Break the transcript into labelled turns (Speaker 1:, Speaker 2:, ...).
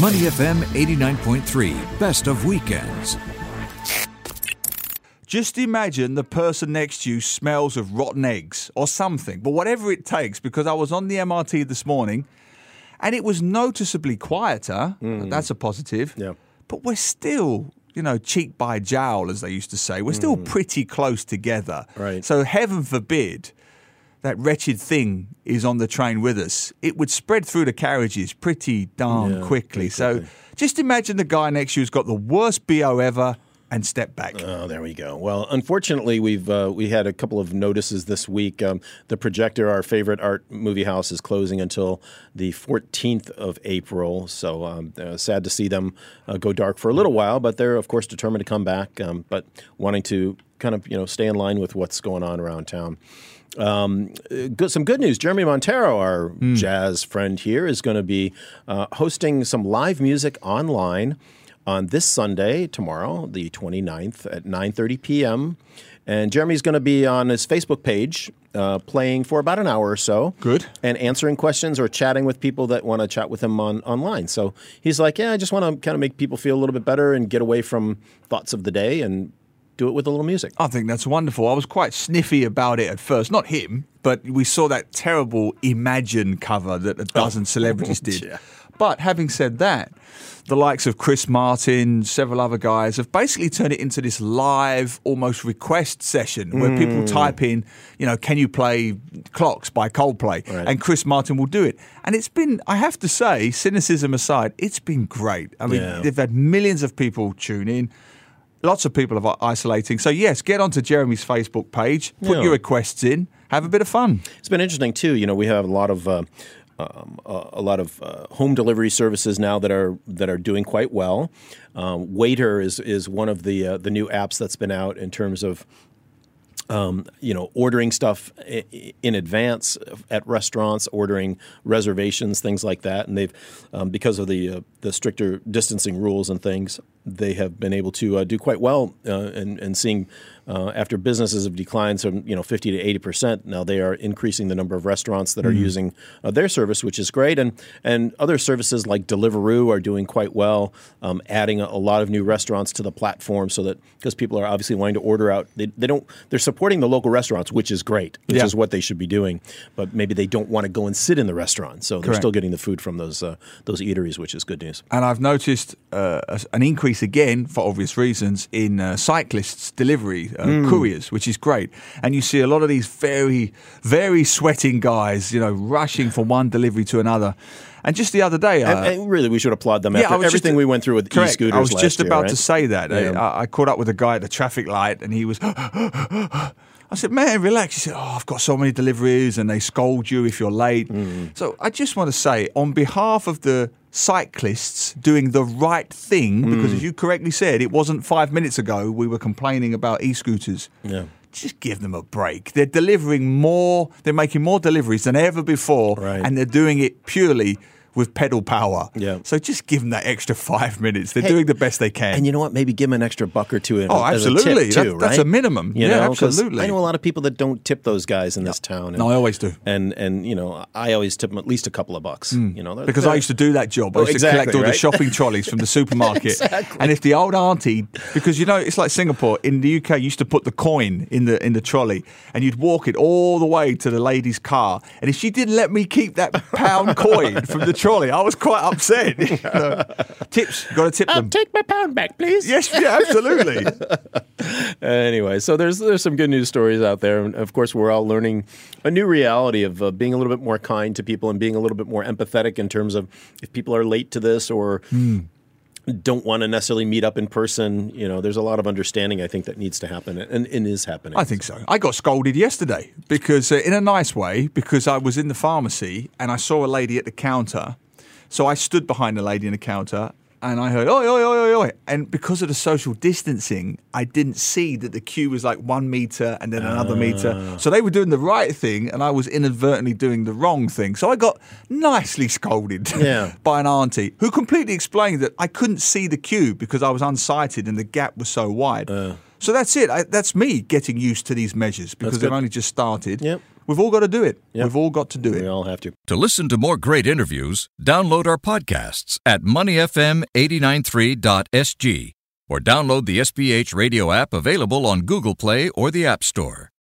Speaker 1: Money FM 89.3, best of weekends.
Speaker 2: Just imagine the person next to you smells of rotten eggs or something, but whatever it takes, because I was on the MRT this morning and it was noticeably quieter. Hmm. That's a positive.
Speaker 3: Yeah.
Speaker 2: But we're still, you know, cheek by jowl, as they used to say. We're still hmm. pretty close together.
Speaker 3: Right.
Speaker 2: So heaven forbid that wretched thing is on the train with us. It would spread through the carriages pretty darn
Speaker 3: Yeah,
Speaker 2: quickly. So just imagine the guy next to you's got the worst BO ever and step back.
Speaker 3: Oh, there we go. Well, unfortunately, we've uh, we had a couple of notices this week. Um, the projector, our favorite art movie house, is closing until the 14th of April. So um, uh, sad to see them uh, go dark for a little while, but they're of course determined to come back. Um, but wanting to kind of you know stay in line with what's going on around town. Um, uh, good, some good news. Jeremy Monteiro, our jazz friend here, is going to be uh, hosting some live music online on this Sunday, tomorrow, the 29th at 9:30 p.m. And Jeremy's going to be on his Facebook page uh, playing for about an hour or so.
Speaker 2: Good.
Speaker 3: And answering questions or chatting with people that want to chat with him on online. So he's like, yeah, I just want to kind of make people feel a little bit better and get away from thoughts of the day and do it with a little music.
Speaker 2: I think that's wonderful. I was quite sniffy about it at first. Not him, but we saw that terrible Imagine cover that a dozen oh, celebrities did.
Speaker 3: Yeah.
Speaker 2: But having said that, the likes of Chris Martin, several other guys have basically turned it into this live, almost request session where people mm. type in, you know, can you play Clocks by Coldplay?
Speaker 3: Right.
Speaker 2: And Chris Martin will do it. And it's been, I have to say, cynicism aside, it's been great. I mean,
Speaker 3: Yeah.
Speaker 2: they've had millions of people tune in. Lots of people are isolating. So, yes, get onto Jeremy's Facebook page, put
Speaker 3: Yeah.
Speaker 2: your requests in, have a bit of fun.
Speaker 3: It's been interesting too. You know, we have a lot of uh, um, uh, a lot of uh, home delivery services now that are that are doing quite well. Um, Waiter is is one of the uh, the new apps that's been out in terms of um, you know, ordering stuff in advance at restaurants, ordering reservations, things like that, and they've um, because of the uh, the stricter distancing rules and things, they have been able to uh, do quite well uh, and and seeing. Uh, after businesses have declined from you know 50 to 80 percent, now they are increasing the number of restaurants that are using uh, their service, which is great. And and other services like Deliveroo are doing quite well, um, adding a, a lot of new restaurants to the platform, so that because people are obviously wanting to order out, they, they don't they're supporting the local restaurants, which is great, which
Speaker 2: Yeah.
Speaker 3: is what they should be doing. But maybe they don't want to go and sit in the restaurant, so they're
Speaker 2: Correct.
Speaker 3: still getting the food from those uh, those eateries, which is good
Speaker 2: And I've noticed uh, an increase again, for obvious reasons, in uh, cyclists' delivery uh,
Speaker 3: Hmm.
Speaker 2: couriers, which is great. And you see a lot of these very, very sweating guys, you know, rushing from one delivery to another. And just the other day, uh,
Speaker 3: and, and really, we should applaud them after
Speaker 2: I was just-
Speaker 3: everything we went through with
Speaker 2: correct.
Speaker 3: e-scooters.
Speaker 2: I was just
Speaker 3: year,
Speaker 2: about
Speaker 3: right?
Speaker 2: to say that.
Speaker 3: Yeah.
Speaker 2: I, I caught up with a guy at the traffic light, and he was. I said, "Man, relax." He said, "Oh, I've got so many deliveries, and they scold you if you're late."
Speaker 3: Mm.
Speaker 2: So I just want to say, on behalf of the cyclists doing the right thing,
Speaker 3: Mm.
Speaker 2: because as you correctly said, it wasn't five minutes ago we were complaining about e-scooters.
Speaker 3: Yeah.
Speaker 2: Just give them a break. They're delivering more. They're making more deliveries than ever before,
Speaker 3: Right.
Speaker 2: and they're doing it purely with pedal power.
Speaker 3: Yeah.
Speaker 2: So just give them that extra five minutes. They're
Speaker 3: Hey,
Speaker 2: doing the best they can.
Speaker 3: And you know what? Maybe give them an extra buck or two. In,
Speaker 2: Oh, absolutely.
Speaker 3: tip,
Speaker 2: That-
Speaker 3: too,
Speaker 2: that's a minimum.
Speaker 3: You
Speaker 2: Yeah,
Speaker 3: know,
Speaker 2: absolutely.
Speaker 3: I know a lot of people that don't tip those guys in this town. And,
Speaker 2: no, I always do.
Speaker 3: and and you know, I always tip them at least a couple of bucks. Mm. You know, they're-
Speaker 2: Because I
Speaker 3: they're-
Speaker 2: used to do that job. I
Speaker 3: Oh,
Speaker 2: used to collect all the shopping trolleys from the supermarket. And if the old auntie, because you know it's like Singapore in the UK, you used to put the coin in the in the trolley, and you'd walk it all the way to the lady's car. And if she didn't let me keep that pound coin from the trolley, I was quite upset. You know. Tips, got to tip them.
Speaker 3: take my pound back, please.
Speaker 2: Yes, yeah, absolutely.
Speaker 3: Anyway, so there's there's some good news stories out there, and of course, we're all learning a new reality of uh, being a little bit more kind to people and being a little bit more empathetic in terms of if people are late to this or. Don't want to necessarily meet up in person. You know, there's a lot of understanding I think that needs to happen and, and is happening.
Speaker 2: I think so. I got scolded yesterday because, uh, in a nice way, because I was in the pharmacy and I saw a lady at the counter. So I stood behind the lady in the counter and I heard, oi, oi, oi, oi, oi. And because of the social distancing, I didn't see that the queue was like one meter and then another meter. Ah. So they were doing the right thing and I was inadvertently doing the wrong thing. So I got nicely scolded
Speaker 3: Yeah.
Speaker 2: by an auntie who completely explained that I couldn't see the queue because I was unsighted and the gap was so wide. Uh. So that's it. I, that's me getting used to these measures because they've only just started.
Speaker 3: Yep.
Speaker 2: We've all got to do it. We've all got to do it.
Speaker 3: We
Speaker 2: it.
Speaker 3: all have to.
Speaker 1: To listen to more great interviews, download our podcasts at moneyfm893.sg or download the SPH radio app available on Google Play or the App Store.